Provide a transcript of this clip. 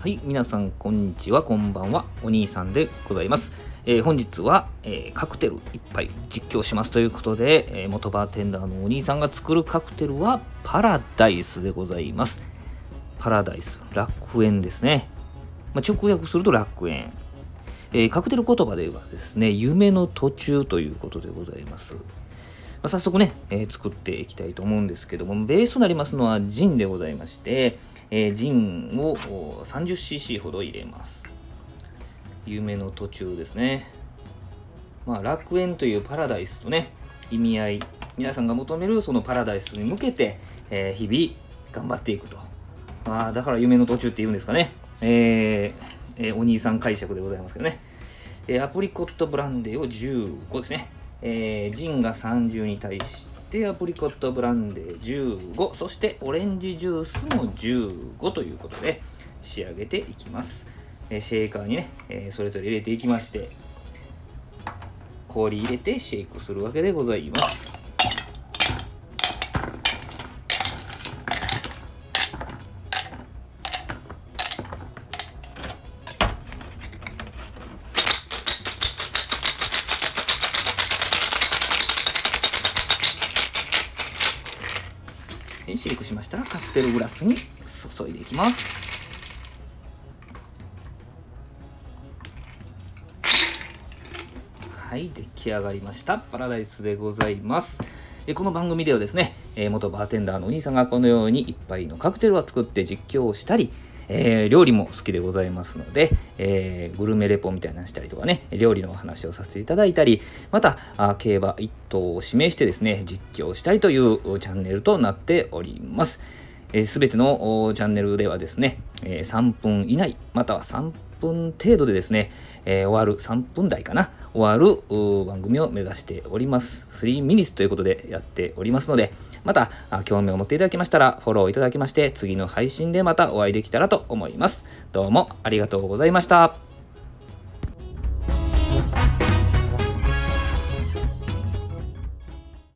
はい、皆さんこんにちは、こんばんは、お兄さんでございます。えー本日は、えーカクテル一杯実況しますということで、えー元バーテンダーのお兄さんが作るカクテルはパラダイスでございます。パラダイス、楽園ですね。まあ、直訳すると楽園。えカクテル言葉ではですね、夢の途中ということでございます。まあ早速ね、え作っていきたいと思うんですけども、ベースとなりますのはジンでございまして、えジンを 30cc ほど入れます。夢の途中ですね。まあ、楽園というパラダイスとね、意味合い、皆さんが求めるそのパラダイスに向けて、えー日々頑張っていくと。まあ、だから夢の途中って言うんですかね。えーえーお兄さん解釈でございますけどね。えアプリコットブランデーを15ですね。えジンが30に対してアプリコットブランデー15そしてオレンジジュースも15ということで仕上げていきます、えシェーカーにね、えそれぞれ入れていきまして氷入れてシェイクするわけでございます。シェイクしましたらカクテルグラスに注いでいきます。はい出来上がりました。パラダイスでございます。えこの番組ではですね、えー元バーテンダーのお兄さんがこのように一杯のカクテルを作って実況をしたりえー料理も好きでございますので、えーグルメレポみたいなのしたりとかね料理のお話をさせていただいたりまたあ競馬1頭を指名してですね実況したりというチャンネルとなっております。すべ、全てのチャンネルではですね、えー3分以内または3分程度でですね、えー終わる3分台かな終わる番組を目指しております。3ミニスということでやっておりますのでまた興味を持っていただきましたらフォローいただきまして次の配信でまたお会いできたらと思います。どうもありがとうございました。